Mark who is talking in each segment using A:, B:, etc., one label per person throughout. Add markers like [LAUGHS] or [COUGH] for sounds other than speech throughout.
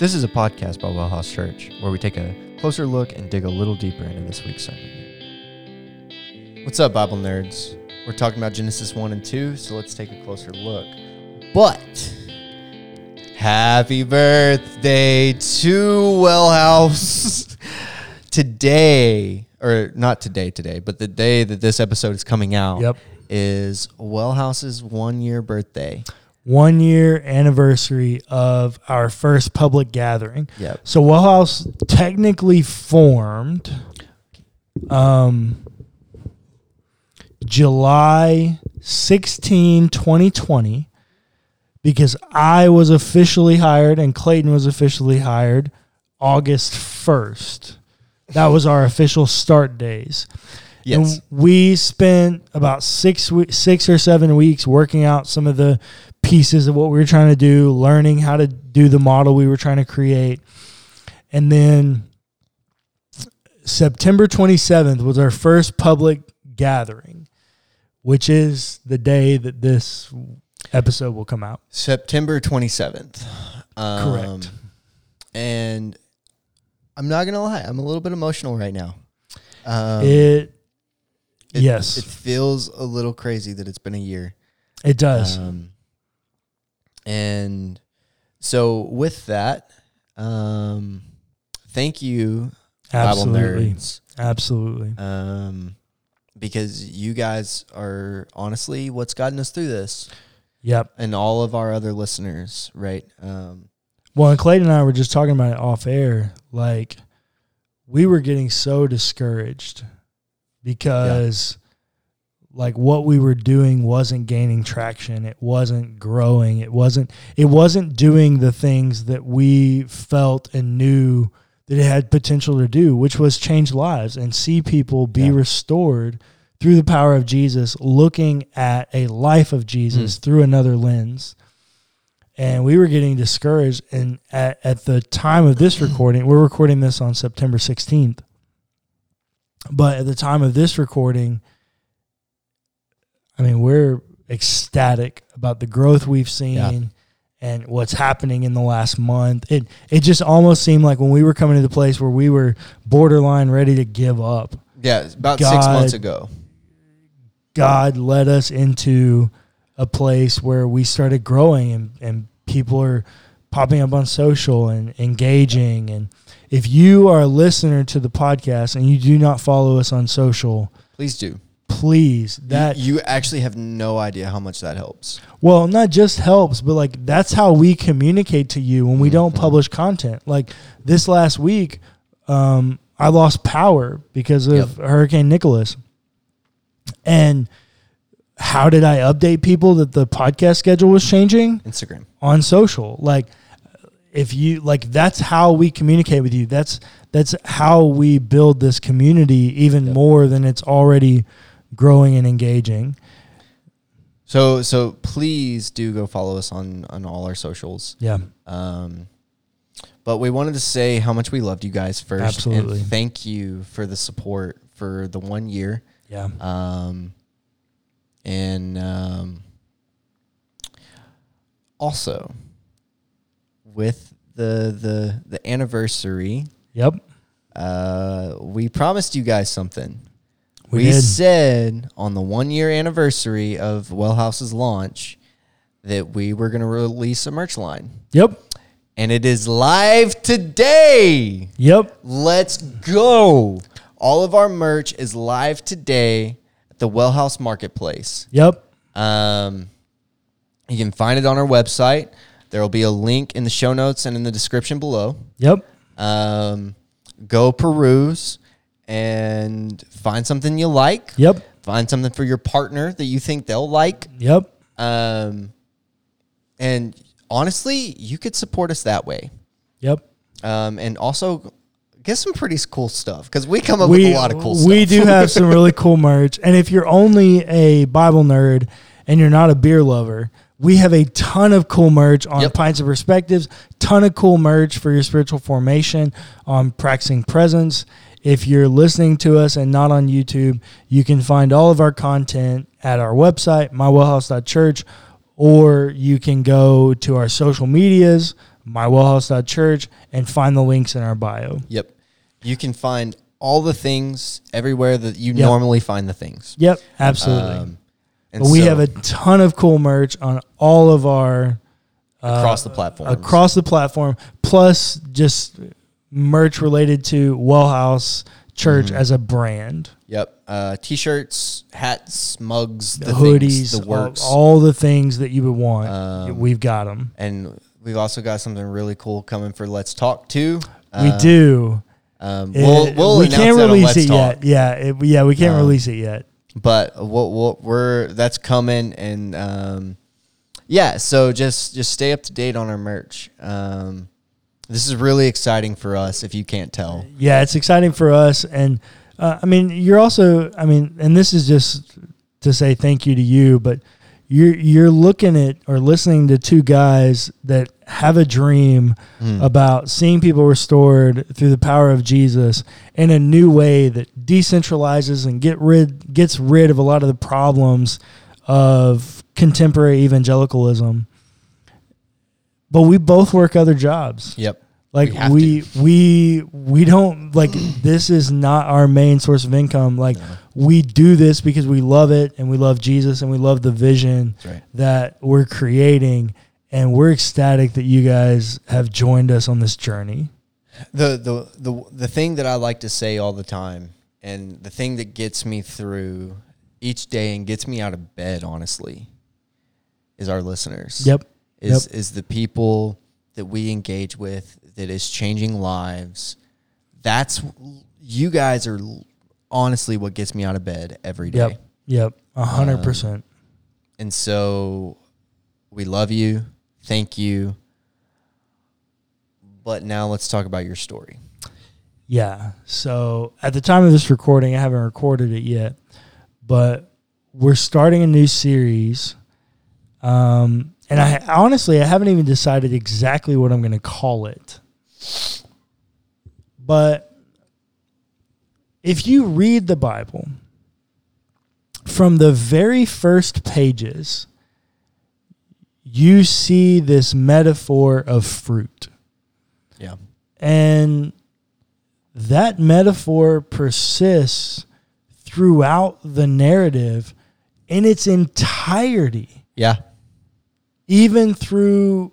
A: This is a podcast by Wellhouse Church where we take a closer look and dig a little deeper into this week's sermon. What's up, Bible nerds? We're talking about Genesis 1 and 2, so let's take a closer look. But happy birthday to Wellhouse. [LAUGHS] today, or not today, today, but the day that this episode is coming out
B: Yep.
A: is Wellhouse's one year birthday.
B: One year anniversary of our first public gathering.
A: Yep.
B: So Wellhouse technically formed um, July 16, 2020, because I was officially hired and Clayton was officially hired August 1st. That was our official start days.
A: Yes.
B: And we spent about six we- six or seven weeks working out some of the pieces of what we were trying to do, learning how to do the model we were trying to create. And then September 27th was our first public gathering, which is the day that this episode will come out.
A: September 27th. Um,
B: Correct.
A: And I'm not going to lie, I'm a little bit emotional right now. Um,
B: it,
A: it-
B: yes,
A: It feels a little crazy that it's been a year.
B: it does.
A: Um, and so, with that, um, thank you, Bible
B: Absolutely.
A: nerds.
B: Absolutely.
A: Um, because you guys are honestly what's gotten us through this,
B: Yep.
A: and all of our other listeners, right? Um,
B: Well, and Clayton and I were just talking about it off air. Like, we were getting so discouraged because, like, what we were doing wasn't gaining traction. It wasn't growing. It wasn't. It wasn't doing the things that we felt and knew that it had potential to do, which was change lives and see people be
A: Yeah.
B: restored through the power of Jesus, looking at a life of Jesus mm. through another lens and we were getting discouraged. And at, at the time of this recording, we're recording this on September 16th. But at the time of this recording, I mean, we're ecstatic about the growth we've seen
A: Yeah.
B: and what's happening in the last month. It it just almost seemed like when we were coming to the place where we were borderline ready to give up.
A: yeah, about six months ago.
B: God led us into a place where we started growing and, and people are popping up on social and engaging. And if you are a listener to the podcast and you do not follow us on social,
A: Please do.
B: please
A: That you, you actually have no idea how much that helps.
B: well not just helps but like that's how we communicate to you when we don't
A: Mhm.
B: publish content like this last week um, i lost power because of hurricane nicholas and how did i update people that the podcast schedule was changing
A: Instagram.
B: on social like if you like that's how we communicate with you that's that's how we build this community even
A: Yep.
B: more than it's already growing and engaging
A: So so please do go follow us on on all our socials.
B: yeah
A: Um, but we wanted to say how much we loved you guys first,
B: Absolutely.
A: and thank you for the support for the one year.
B: yeah
A: Um, and um, also with the the the anniversary,
B: yep
A: uh, we promised you guys something.
B: We
A: We, said on the one year anniversary of Wellhouse's launch that we were going to release a merch line.
B: yep
A: And it is live today.
B: yep
A: Let's go. All of our merch is live today the Wellhouse Marketplace.
B: yep
A: Um, you can find it on our website. There will be a link in the show notes and in the description below.
B: yep
A: Um, go peruse and find something you like.
B: yep
A: Find something for your partner that you think they'll like.
B: yep
A: Um, and honestly, you could support us that way.
B: yep
A: Um, and also get some pretty cool stuff because we come up with a lot of cool stuff.
B: We do have some really [LAUGHS] cool merch. And if you're only a Bible nerd and you're not a beer lover, we have a ton of cool merch on
A: Yep.
B: Pints of Perspectives, ton of cool merch for your spiritual formation on practicing presence. if you're listening to us and not on YouTube, you can find all of our content at our website, mywellhouse.church, or you can go to our social medias, mywellhouse.church, and find the links in our bio.
A: Yep. You can find all the things everywhere that you
B: Yep.
A: normally find the things.
B: Yep, absolutely.
A: Um, and
B: but we
A: so-
B: have a ton of cool merch on all of our uh,
A: across the platform.
B: across the platform, plus just merch related to Wellhouse Church
A: Mm-hmm.
B: as a brand.
A: Yep. Uh, t-shirts, hats, mugs,
B: The, hoodies,
A: things, the
B: all,
A: works.
B: all the things that you would want.
A: Um,
B: we've got them.
A: and we've also got something really cool coming for Let's Talk too.
B: we
A: Uh,
B: do.
A: Um, we'll, we'll
B: we
A: announce
B: can't release it
A: Talk.
B: yet. Yeah, it, yeah, we can't
A: Um,
B: release it yet.
A: but we'll, we'll, we're that's coming and um, yeah so just just stay up to date on our merch um, this is really exciting for us if you can't tell
B: Yeah, it's exciting for us, and uh, I mean, you're also, I mean, and this is just to say thank you to you, but you're you're looking at or listening to two guys that have a dream
A: Hmm.
B: about seeing people restored through the power of Jesus in a new way that decentralizes and get rid gets rid of a lot of the problems of contemporary evangelicalism. But we both work other jobs.
A: yep
B: Like
A: We
B: we we we don't like this is not our main source of income. Like we do this because we love it and we love Jesus and we love the vision
A: right
B: that we're creating and we're ecstatic that you guys have joined us on this journey.
A: the, the the the thing that I like to say all the time and the thing that gets me through each day and gets me out of bed honestly is our listeners
B: Yep.
A: is is the people that we engage with that is changing lives. That's you guys are honestly what gets me out of bed every day.
B: Yep. Yep. A hundred
A: Um,
B: percent.
A: And so we love you. Thank you. But now let's talk about your story.
B: Yeah. So at the time of this recording, I haven't recorded it yet, but we're starting a new series. Um, and I honestly, I haven't even decided exactly what I'm going to call it. But if you read the Bible from the very first pages, you see this metaphor of fruit.
A: Yeah.
B: And that metaphor persists throughout the narrative in its entirety,
A: Yeah.
B: even through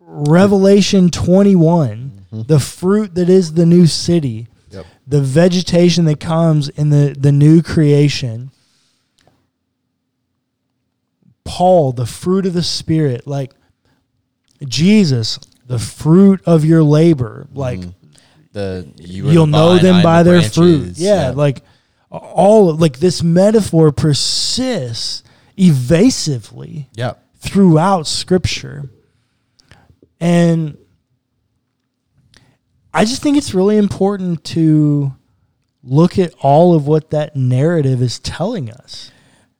B: Revelation 21, mm-hmm. the fruit that is the new city,
A: Yep.
B: the vegetation that comes in the, the new creation. Paul, the fruit of the Spirit, like Jesus, the fruit of your labor, like
A: Mhm. the you
B: you'll
A: the
B: know them by
A: the
B: their fruit.
A: branches.
B: Yeah, like all like this metaphor persists evasively
A: yeah.
B: throughout scripture. And I just think it's really important to look at all of what that narrative is telling us.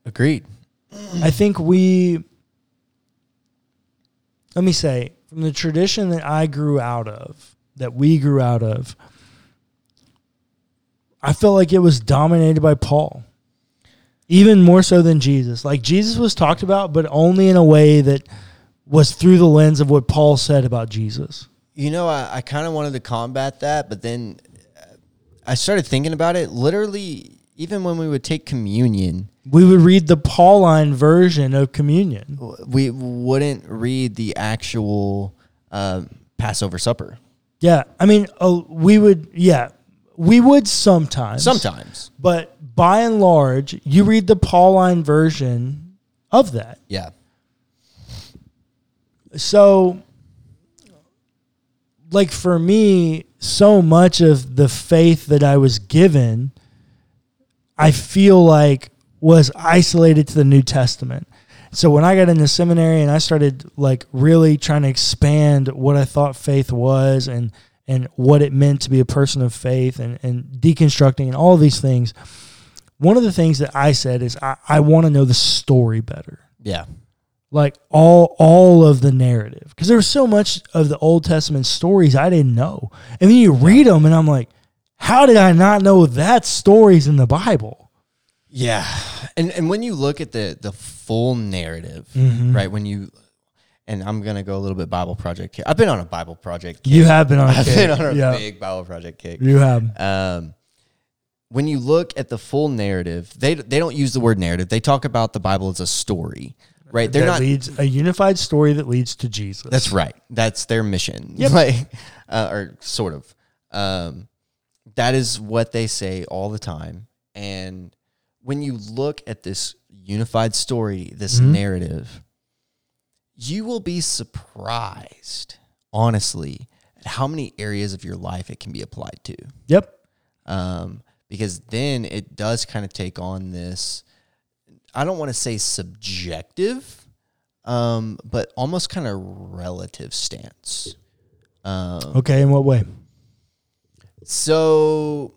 A: Agreed.
B: I think we, let me say, from the tradition that I grew out of, that we grew out of, I felt like it was dominated by Paul, even more so than Jesus. Like Jesus was talked about, but only in a way that was through the lens of what Paul said about Jesus.
A: You know, I, I kind of wanted to combat that, but then uh, I started thinking about it. Literally, even when we would take communion,
B: We would read the Pauline version of communion.
A: we wouldn't read the actual uh, Passover supper.
B: Yeah, I mean, uh, we would, yeah, we would sometimes.
A: Sometimes.
B: But by and large, you read the Pauline version of that.
A: Yeah.
B: So, like for me, so much of the faith that I was given, I feel like was isolated to the New Testament. So when I got into seminary and I started like really trying to expand what I thought faith was and and what it meant to be a person of faith and, and deconstructing and all these things, one of the things that I said is I, I want to know the story better
A: Yeah.
B: like all all of the narrative because there was so much of the Old Testament stories I didn't know, and then you read them, and I'm like, how did I not know that story's in the Bible?
A: Yeah, and and when you look at the the full narrative,
B: Mhm.
A: right? When you and I'm gonna go a little bit Bible project. Kick. I've been on a Bible project. Kick.
B: You have been on a
A: I've
B: kick.
A: been on a
B: Yeah.
A: big Bible project kick.
B: You have.
A: Um, when you look at the full narrative, they they don't use the word narrative. They talk about the Bible as a story, right? They're
B: that
A: not.
B: leads a unified story that leads to Jesus.
A: That's right. That's their mission.
B: Yep. [LAUGHS]
A: Like, uh, or sort of. Um, that is what they say all the time. And when you look at this unified story, this
B: Mhm.
A: narrative, you will be surprised, honestly, at how many areas of your life it can be applied to.
B: Yep.
A: Um, because then it does kind of take on this, I don't want to say subjective, um, but almost kind of relative stance. Um,
B: Okay. In what way?
A: so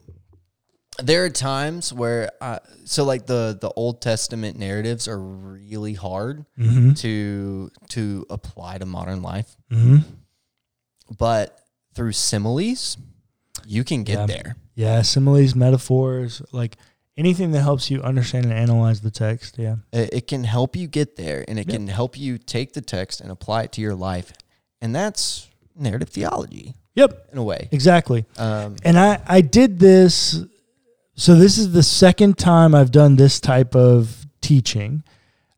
A: there are times where, uh, so like the the Old Testament narratives are really hard
B: Mm-hmm.
A: to to apply to modern life,
B: Mm-hmm.
A: but through similes, you can get
B: Yeah.
A: there.
B: Yeah. Similes, metaphors, like anything that helps you understand and analyze the text. Yeah.
A: It, it can help you get there, and it
B: Yeah.
A: can help you take the text and apply it to your life, and that's narrative theology
B: Yep.
A: in a way.
B: Exactly.
A: Um,
B: And I, I did this. So this is the second time I've done this type of teaching.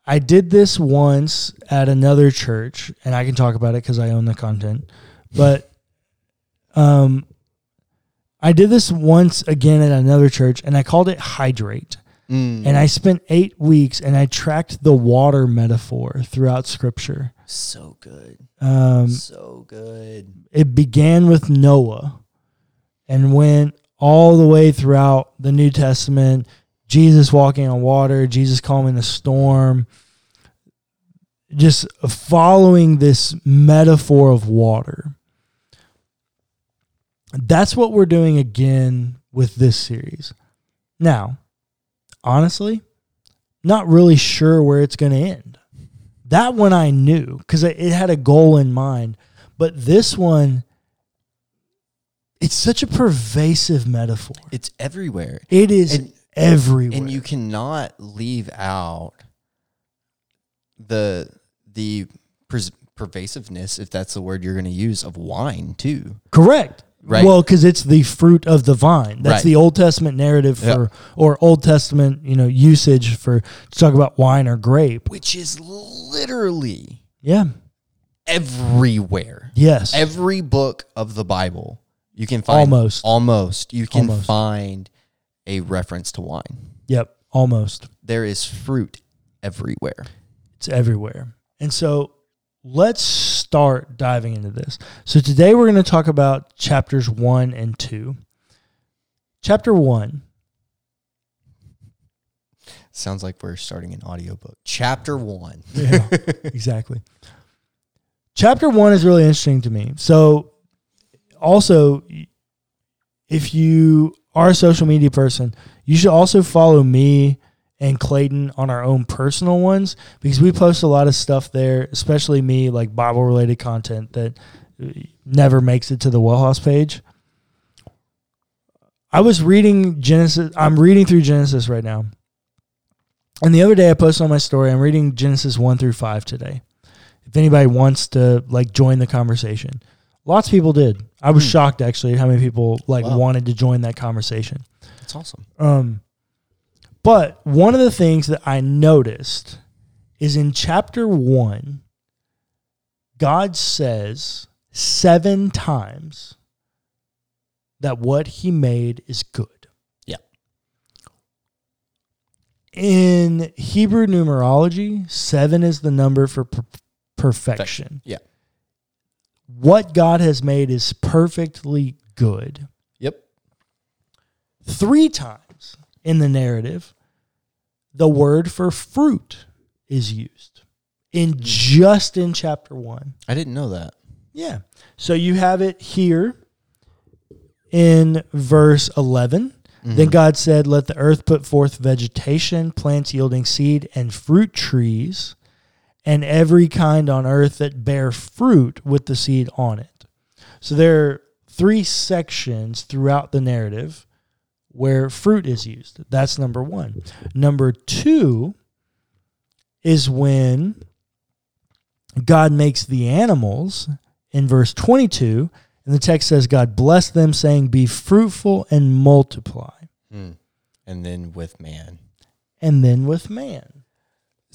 B: I did this once at another church, and I can talk about it because I own the content. But um, I did this once again at another church, and I called it hydrate.
A: mm,
B: And I spent eight weeks, and I tracked the water metaphor throughout Scripture.
A: so good,
B: Um,
A: so good.
B: it began with Noah and went all the way throughout the New Testament. Jesus walking on water, Jesus calming the storm, just following this metaphor of water. That's what we're doing again with this series. Now, honestly, not really sure where it's going to end. That one I knew because it had a goal in mind. But this one, it's such a pervasive metaphor.
A: It's everywhere,
B: It is
A: And-
B: everywhere.
A: and you cannot leave out the the pers- pervasiveness, if that's the word you're going to use, of wine too.
B: correct.
A: Right.
B: Well, because it's the fruit of the vine. That's
A: Right.
B: the Old Testament narrative for, or Old Testament, you know, usage for to talk about wine or grape.
A: Which is literally
B: Yeah.
A: everywhere.
B: Yes.
A: Every book of the Bible, you can find
B: Almost.
A: almost you can
B: Almost.
A: find a reference to wine.
B: yep. Almost.
A: There is fruit everywhere.
B: It's everywhere. And so let's start diving into this. So today we're going to talk about chapters 1 and 2. Chapter 1.
A: Sounds like we're starting an audiobook. Chapter 1.
B: Yeah, [LAUGHS] exactly. Chapter 1 is really interesting to me. So also if you are a social media person, you should also follow me and Clayton on our own personal ones because we post a lot of stuff there, especially me, like Bible related content that uh, never makes it to the Wellhouse page. I was reading Genesis. I'm reading through Genesis right now. And the other day I posted on my story, I'm reading Genesis 1 through 5 today. If anybody wants to like join the conversation. Lots of people did. I was
A: Hmm.
B: shocked actually how many people like
A: Wow.
B: wanted to join that conversation.
A: That's awesome.
B: Um, but one of the things that I noticed is in chapter one, God says seven times that what he made is good.
A: Yeah.
B: In Hebrew numerology, seven is the number for per- perfection.
A: Yeah.
B: What God has made is perfectly good
A: Yep.
B: three times in the narrative, the word for fruit is used in hmm. just in chapter one.
A: I didn't know that.
B: Yeah. So you have it here in verse 11. Then mm-hmm. God said, Let the earth put forth vegetation, plants yielding seed, and fruit trees, and every kind on earth that bear fruit with the seed on it. So there are three sections throughout the narrative where fruit is used. That's number one. Number two is when God makes the animals in verse 22, and the text says, God blessed them, saying, Be fruitful and multiply.
A: Hmm. And then with man.
B: And then with man.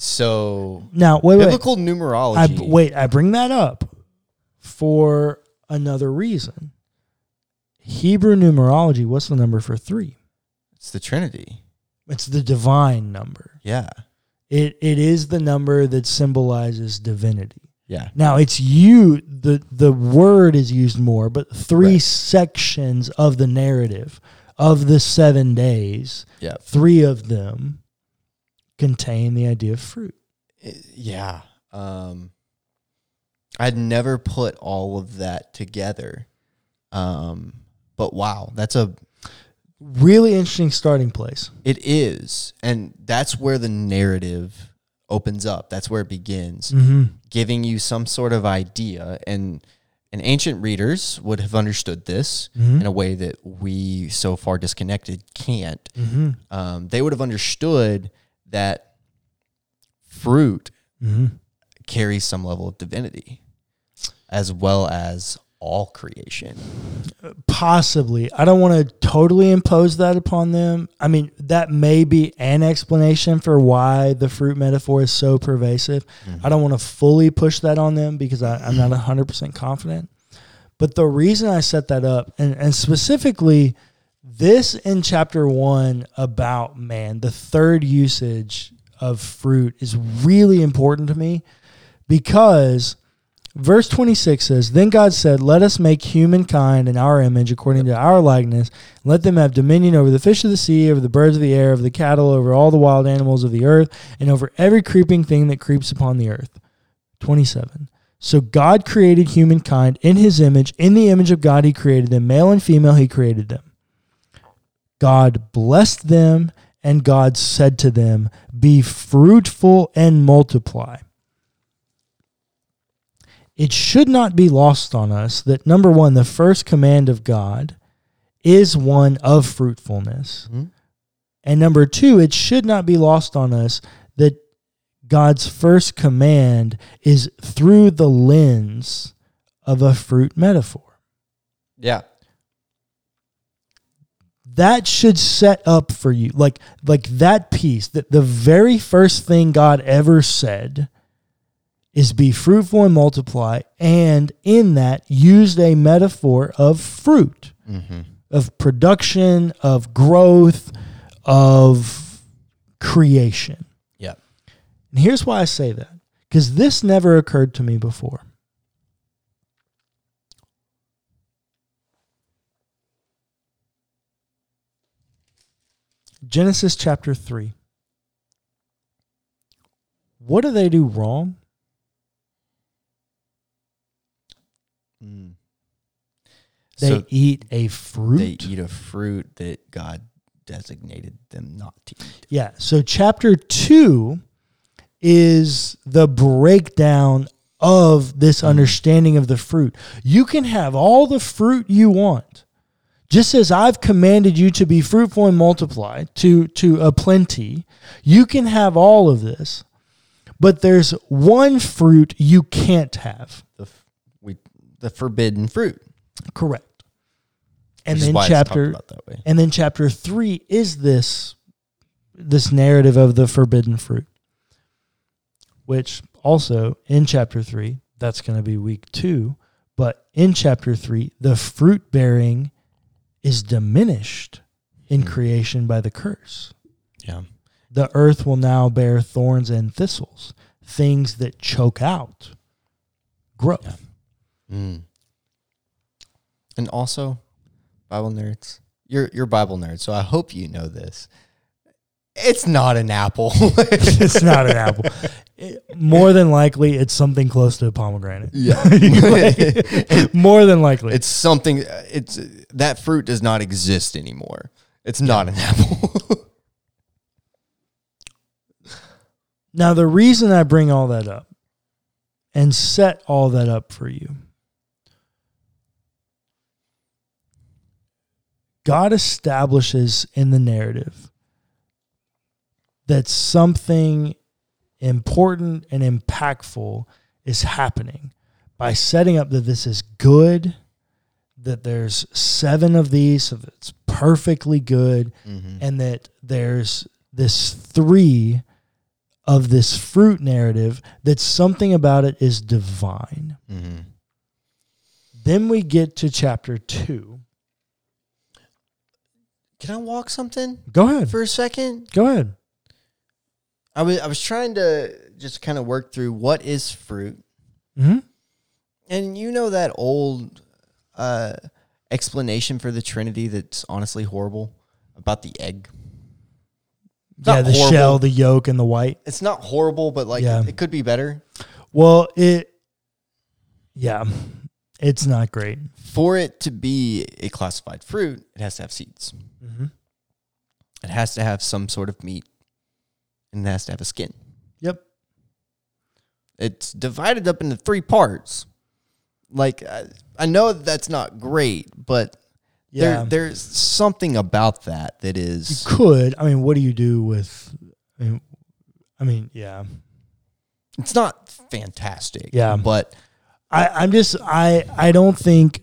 A: So
B: Now, wait, wait.
A: biblical
B: I,
A: numerology.
B: wait, I bring that up for another reason. Hebrew numerology, what's the number for three?
A: It's the Trinity.
B: It's the divine number.
A: Yeah.
B: It it is the number that symbolizes divinity.
A: Yeah.
B: Now it's you the the word is used more, but three
A: Right.
B: sections of the narrative of the seven days,
A: Yeah.
B: three of them contain the idea of fruit.
A: It- yeah. Um, I'd never put all of that together. Um, but wow, that's a
B: Really interesting starting place.
A: it is, and that's where the narrative opens up. That's where it begins,
B: Mm-hmm.
A: giving you some sort of idea. And and ancient readers would have understood this
B: Mhm.
A: in a way that we so far disconnected can't.
B: Mm-hmm.
A: Um, they would have understood that fruit
B: Mm-hmm.
A: carries some level of divinity as well as all creation.
B: Possibly. I don't want to totally impose that upon them. I mean, that may be an explanation for why the fruit metaphor is so pervasive. I don't want to fully push that on them because I, I'm not 100% confident. But the reason I set that up, and, and specifically this in chapter one about man, the third usage of fruit is really important to me because Verse 26 says, Then God said, Let us make humankind in our image, according to our likeness, let them have dominion over the fish of the sea, over the birds of the air, over the cattle, over all the wild animals of the earth, and over every creeping thing that creeps upon the earth. 27. So God created humankind in his image. In the image of God, he created them. Male and female, he created them. God blessed them, and God said to them, Be fruitful and multiply it should not be lost on us that number one, the first command of God is one of fruitfulness.
A: Mhm.
B: And number two, it should not be lost on us that God's first command is through the lens of a fruit metaphor.
A: Yeah.
B: That should set up for you like like that piece that the very first thing God ever said is be fruitful and multiply and in that used a metaphor of fruit
A: Mm-hmm.
B: of production of growth of creation
A: Yeah.
B: and here's why i say that because this never occurred to me before genesis chapter 3 what do they do wrong
A: Mm.
B: They
A: so
B: eat a fruit.
A: they eat a fruit that God designated them not to eat.
B: Yeah. So chapter two is the breakdown of this understanding of the fruit. You can have all the fruit you want. Just as I've commanded you to be fruitful and multiply to, to a plenty, you can have all of this. But there's one fruit you can't have.
A: The f- we the forbidden fruit.
B: Correct. And
A: which
B: then
A: why it's talked
B: chapter
A: about that way.
B: And then chapter three is this this narrative of the forbidden fruit. Which also in chapter three, that's going to be week two. But in chapter three, the fruit bearing is diminished in
A: Hmm.
B: creation by the curse.
A: Yeah.
B: The earth will now bear thorns and thistles, things that choke out growth.
A: Yeah. Mm. And also, Bible nerds, you're you're Bible nerds, so I hope you know this. It's not an apple. [LAUGHS]
B: it's not an apple. It- more than likely, it's something close to a pomegranate.
A: yeah. [LAUGHS]
B: More than likely.
A: it's something. Uh, it's that fruit does not exist anymore. It's not an apple. [LAUGHS]
B: Now, the reason I bring all that up and set all that up for you God establishes in the narrative that something important and impactful is happening by setting up that this is good, that there's seven of these, so it's perfectly good,
A: Mm-hmm.
B: and that there's this three of this fruit narrative that something about it is divine.
A: Mm-hmm.
B: Then we get to chapter two.
A: Can I walk something
B: Go ahead.
A: for a second?
B: Go ahead.
A: I was I was trying to just kind of work through what is fruit,
B: hmm
A: and you know that old uh, explanation for the Trinity that's honestly horrible about the egg. It's
B: Yeah, the
A: horrible.
B: shell, the yolk, and the white.
A: It's not horrible, but like
B: Yeah.
A: it, it could be better.
B: Well, it, yeah, it's not great.
A: For it to be a classified fruit, it has to have seeds.
B: Mm-hmm.
A: It has to have some sort of meat, and it has to have a skin.
B: Yep.
A: It's divided up into three parts. Like I, I know that's not great, but
B: Yeah.
A: there there's something about that that is.
B: you could. I mean, what do you do with? I mean, I mean, yeah.
A: it's not fantastic.
B: Yeah.
A: but
B: I, I'm just I I don't think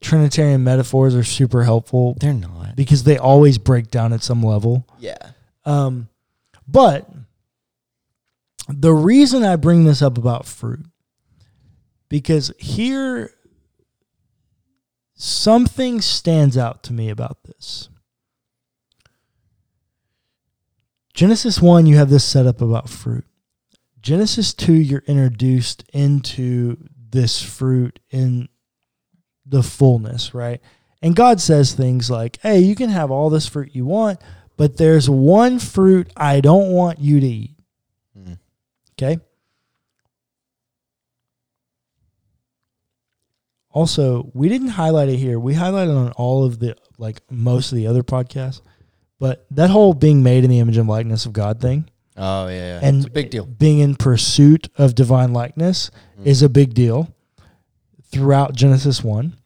B: Trinitarian metaphors are super helpful
A: they're not.
B: because they always break down at some level.
A: Yeah.
B: Um, but the reason I bring this up about fruit, because here something stands out to me about this. Genesis 1, you have this setup about fruit. Genesis 2, you're introduced into this fruit in the fullness, right? And God says things like, hey, you can have all this fruit you want, but there's one fruit I don't want you to eat.
A: Mm.
B: Okay. Also, we didn't highlight it here. We highlighted on all of the like most of the other podcasts, but that whole being made in the image and likeness of God thing
A: Oh yeah, yeah.
B: and
A: it's a big deal.
B: being in pursuit of divine likeness
A: Mm.
B: is a big deal throughout Genesis 1.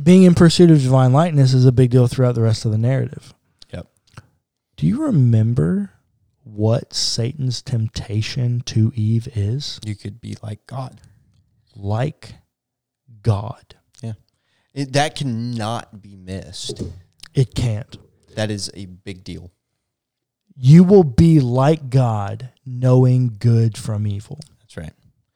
B: Being in pursuit of divine likeness is a big deal throughout the rest of the narrative. Do you remember what Satan's temptation to Eve is?
A: You could be like God.
B: Like God.
A: It, that cannot be missed.
B: It can't.
A: That is a big deal.
B: You will be like God, knowing good from evil.
A: That's right.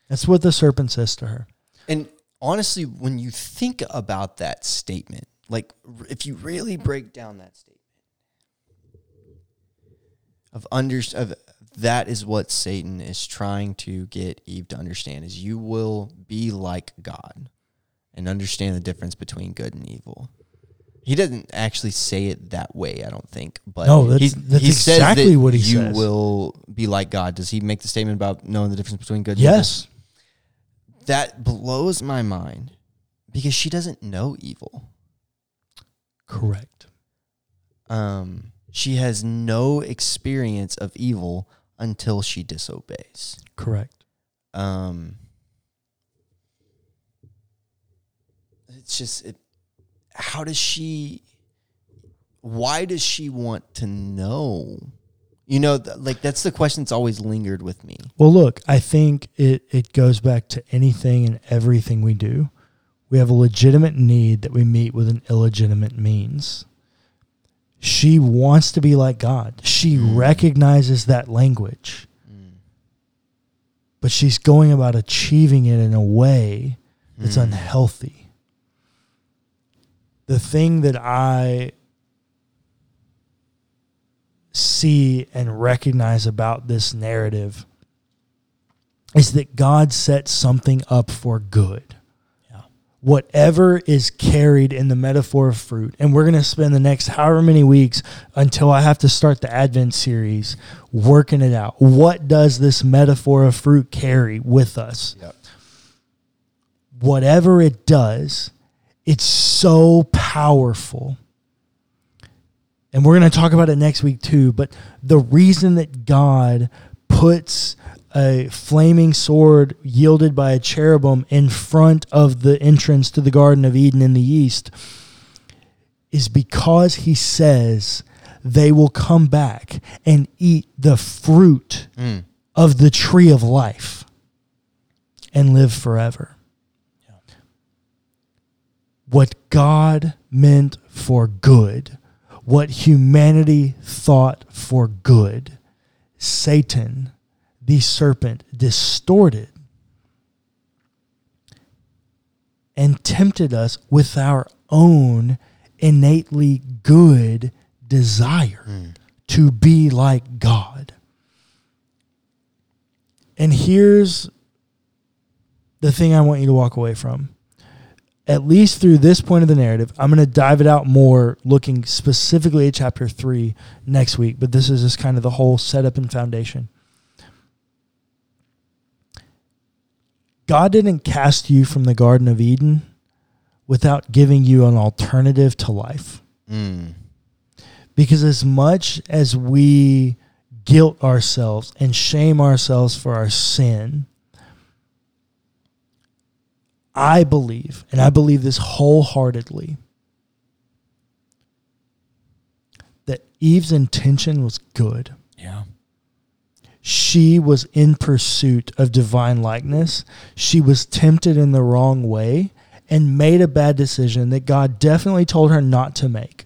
B: That's what the serpent says to her.
A: And honestly, when you think about that statement, like if you really break down that statement of under of that is what Satan is trying to get Eve to understand is you will be like God and understand the difference between good and evil. He doesn't actually say it that way, I don't think. But
B: No, that's- that's
A: he says
B: exactly
A: that
B: what he
A: you
B: says.
A: will be like God. Does he make the statement about knowing the difference between good and evil?
B: Yes.
A: that blows my mind because she doesn't know evil.
B: Correct.
A: Um, she has no experience of evil until she disobeys.
B: Correct.
A: Um, it's just, it, how does she? Why does she want to know? You know, th- like that's the question that's always lingered with me.
B: Well, look, I think it, it goes back to anything and everything we do. We have a legitimate need that we meet with an illegitimate means. She wants to be like God. She
A: Mm.
B: recognizes that language, but she's going about achieving it in a way that's
A: Mm.
B: unhealthy. The thing that I see and recognize about this narrative is that God set something up for good. Whatever is carried in the metaphor of fruit, and we're going to spend the next however many weeks until I have to start the Advent series working it out. What does this metaphor of fruit carry with us?
A: Yep.
B: whatever it does, it's so powerful. And we're going to talk about it next week too. But the reason that God puts a flaming sword yielded by a cherubim in front of the entrance to the Garden of Eden in the east is because he says they will come back and eat the fruit
A: Mm.
B: of the tree of life and live forever. What God meant for good, what humanity thought for good, Satan, the serpent, distorted and tempted us with our own innately good desire hmm. to be like God. And here's the thing I want you to walk away from. At least through this point of the narrative, I'm going to dive it out more, looking specifically at chapter three next week. But this is just kind of the whole setup and foundation. God didn't cast you from the Garden of Eden without giving you an alternative to life.
A: Mm.
B: Because as much as we guilt ourselves and shame ourselves for our sin, I believe, and I believe this wholeheartedly, that Eve's intention was good.
A: Yeah.
B: She was in pursuit of divine likeness. She was tempted in the wrong way and made a bad decision that God definitely told her not to make.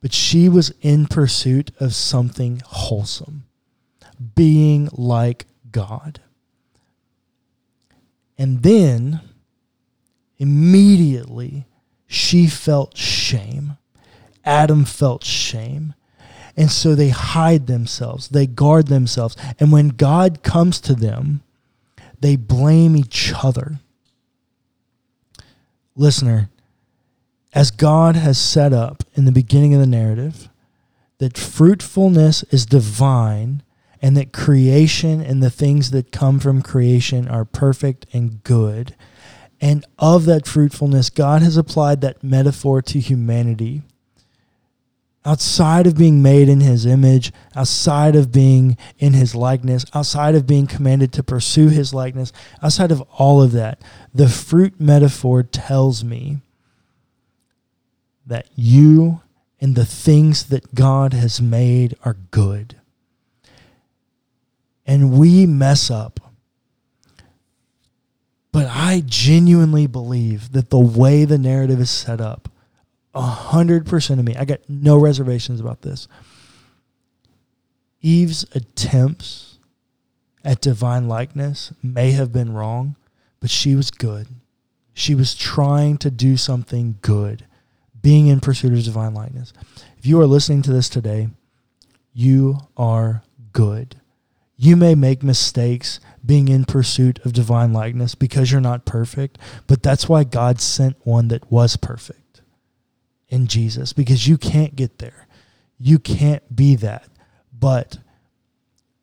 B: But she was in pursuit of something wholesome, being like God. And then immediately she felt shame. Adam felt shame. And so they hide themselves, they guard themselves. And when God comes to them, they blame each other. Listener, as God has set up in the beginning of the narrative, that fruitfulness is divine and that creation and the things that come from creation are perfect and good. And of that fruitfulness, God has applied that metaphor to humanity. Outside of being made in his image, outside of being in his likeness, outside of being commanded to pursue his likeness, outside of all of that, the fruit metaphor tells me that you and the things that God has made are good. And we mess up. But I genuinely believe that the way the narrative is set up, a hundred percent of me, I got no reservations about this. Eve's attempts at divine likeness may have been wrong, but she was good. She was trying to do something good, being in pursuit of divine likeness. If you are listening to this today, you are good. You may make mistakes being in pursuit of divine likeness because you're not perfect, but that's why God sent one that was perfect in Jesus because you can't get there. You can't be that. But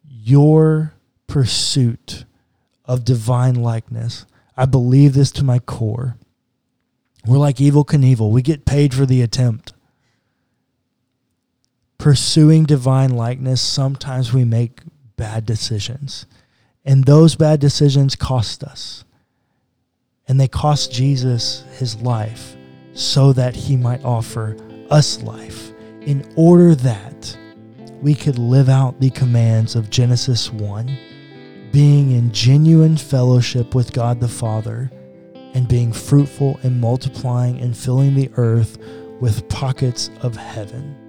B: your pursuit of divine likeness, I believe this to my core. We're like Evel Knievel. We get paid for the attempt. Pursuing divine likeness, sometimes we make bad decisions. And those bad decisions cost us. And they cost Jesus his life so that he might offer us life in order that we could live out the commands of Genesis 1, being in genuine fellowship with God the Father and being fruitful and multiplying and filling the earth with pockets of heaven.